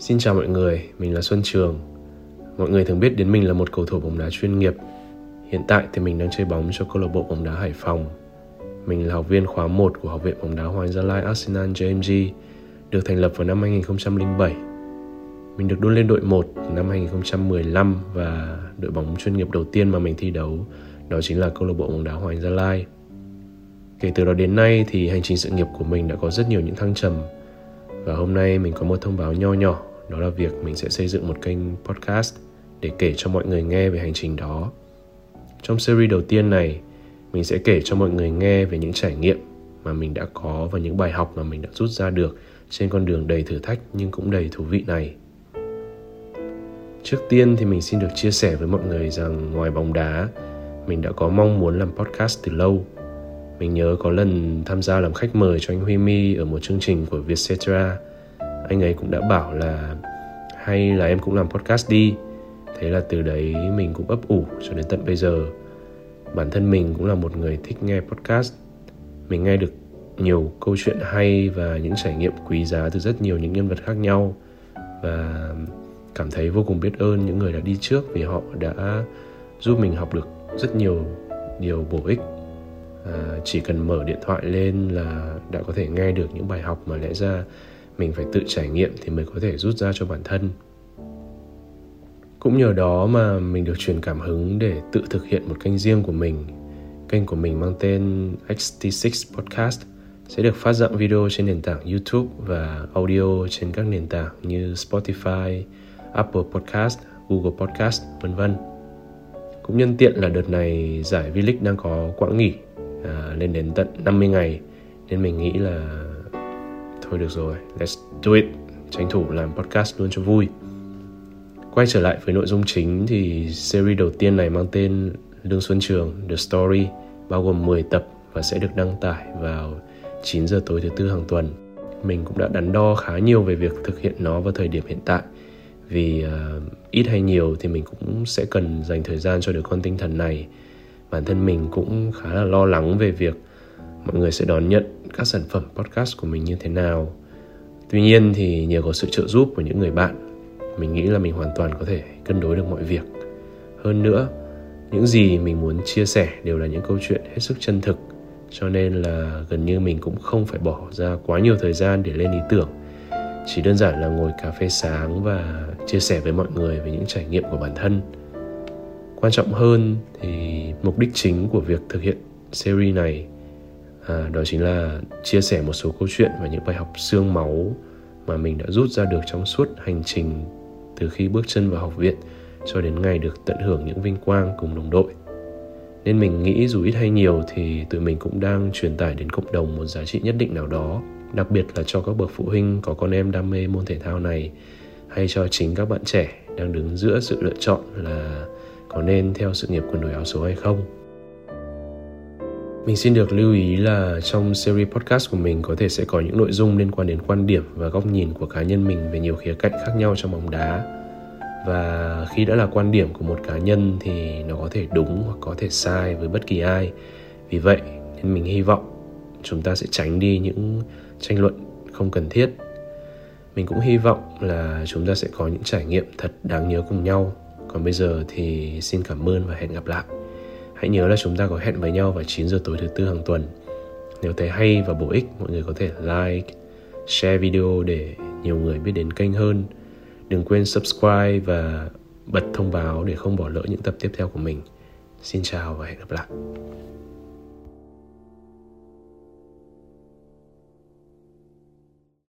Xin chào mọi người, mình là Xuân Trường. Mọi người thường biết đến mình là một cầu thủ bóng đá chuyên nghiệp. Hiện tại thì mình đang chơi bóng cho câu lạc bộ bóng đá Hải Phòng. Mình là học viên khóa 1 của Học viện bóng đá Hoàng Gia Lai Arsenal JMG, được thành lập vào năm 2007. Mình được đôn lên đội 1 năm 2015 và đội bóng chuyên nghiệp đầu tiên mà mình thi đấu đó chính là câu lạc bộ bóng đá Hoàng Gia Lai. Kể từ đó đến nay thì hành trình sự nghiệp của mình đã có rất nhiều những thăng trầm và hôm nay mình có một thông báo nho nhỏ đó là việc mình sẽ xây dựng một kênh podcast để kể cho mọi người nghe về hành trình đó. Trong series đầu tiên này, mình sẽ kể cho mọi người nghe về những trải nghiệm mà mình đã có và những bài học mà mình đã rút ra được trên con đường đầy thử thách nhưng cũng đầy thú vị này. Trước tiên thì mình xin được chia sẻ với mọi người rằng ngoài bóng đá, mình đã có mong muốn làm podcast từ lâu. Mình nhớ có lần tham gia làm khách mời cho anh Huy Mi ở một chương trình của Vietcetera. Anh ấy cũng đã bảo là hay là em cũng làm podcast đi. Thế là từ đấy mình cũng ấp ủ cho đến tận bây giờ. Bản thân mình cũng là một người thích nghe podcast. Mình nghe được nhiều câu chuyện hay và những trải nghiệm quý giá từ rất nhiều những nhân vật khác nhau. Và cảm thấy vô cùng biết ơn những người đã đi trước vì họ đã giúp mình học được rất nhiều điều bổ ích à, chỉ cần mở điện thoại lên là đã có thể nghe được những bài học mà lẽ ra mình phải tự trải nghiệm thì mới có thể rút ra cho bản thân. Cũng nhờ đó mà mình được truyền cảm hứng để tự thực hiện một kênh riêng của mình. Kênh của mình mang tên XT6 Podcast sẽ được phát dạng video trên nền tảng YouTube và audio trên các nền tảng như Spotify, Apple Podcast, Google Podcast, vân vân. Cũng nhân tiện là đợt này giải V-League đang có quãng nghỉ. Ờ, à, lên đến tận 50 ngày nên mình nghĩ là thôi được rồi let's do it tranh thủ làm podcast luôn cho vui quay trở lại với nội dung chính thì series đầu tiên này mang tên Lương Xuân Trường The Story bao gồm 10 tập và sẽ được đăng tải vào 9 giờ tối thứ tư hàng tuần. Mình cũng đã đắn đo khá nhiều về việc thực hiện nó vào thời điểm hiện tại vì uh, ít hay nhiều thì mình cũng sẽ cần dành thời gian cho đứa con tinh thần này. Bản thân mình cũng khá là lo lắng về việc mọi người sẽ đón nhận các sản phẩm podcast của mình như thế nào. Tuy nhiên thì nhờ có sự trợ giúp của những người bạn, mình nghĩ là mình hoàn toàn có thể cân đối được mọi việc. Hơn nữa, những gì mình muốn chia sẻ đều là những câu chuyện hết sức chân thực, cho nên là gần như mình cũng không phải bỏ ra quá nhiều thời gian để lên ý tưởng. Chỉ đơn giản là ngồi cà phê sáng và chia sẻ với mọi người về những trải nghiệm của bản thân quan trọng hơn thì mục đích chính của việc thực hiện series này à, đó chính là chia sẻ một số câu chuyện và những bài học xương máu mà mình đã rút ra được trong suốt hành trình từ khi bước chân vào học viện cho đến ngày được tận hưởng những vinh quang cùng đồng đội. Nên mình nghĩ dù ít hay nhiều thì tụi mình cũng đang truyền tải đến cộng đồng một giá trị nhất định nào đó đặc biệt là cho các bậc phụ huynh có con em đam mê môn thể thao này hay cho chính các bạn trẻ đang đứng giữa sự lựa chọn là có nên theo sự nghiệp quần đùi áo số hay không mình xin được lưu ý là trong series podcast của mình có thể sẽ có những nội dung liên quan đến quan điểm và góc nhìn của cá nhân mình về nhiều khía cạnh khác nhau trong bóng đá. Và khi đã là quan điểm của một cá nhân thì nó có thể đúng hoặc có thể sai với bất kỳ ai. Vì vậy, nên mình hy vọng chúng ta sẽ tránh đi những tranh luận không cần thiết. Mình cũng hy vọng là chúng ta sẽ có những trải nghiệm thật đáng nhớ cùng nhau. Còn bây giờ thì xin cảm ơn và hẹn gặp lại. Hãy nhớ là chúng ta có hẹn với nhau vào 9 giờ tối thứ tư hàng tuần. Nếu thấy hay và bổ ích, mọi người có thể like, share video để nhiều người biết đến kênh hơn. Đừng quên subscribe và bật thông báo để không bỏ lỡ những tập tiếp theo của mình. Xin chào và hẹn gặp lại.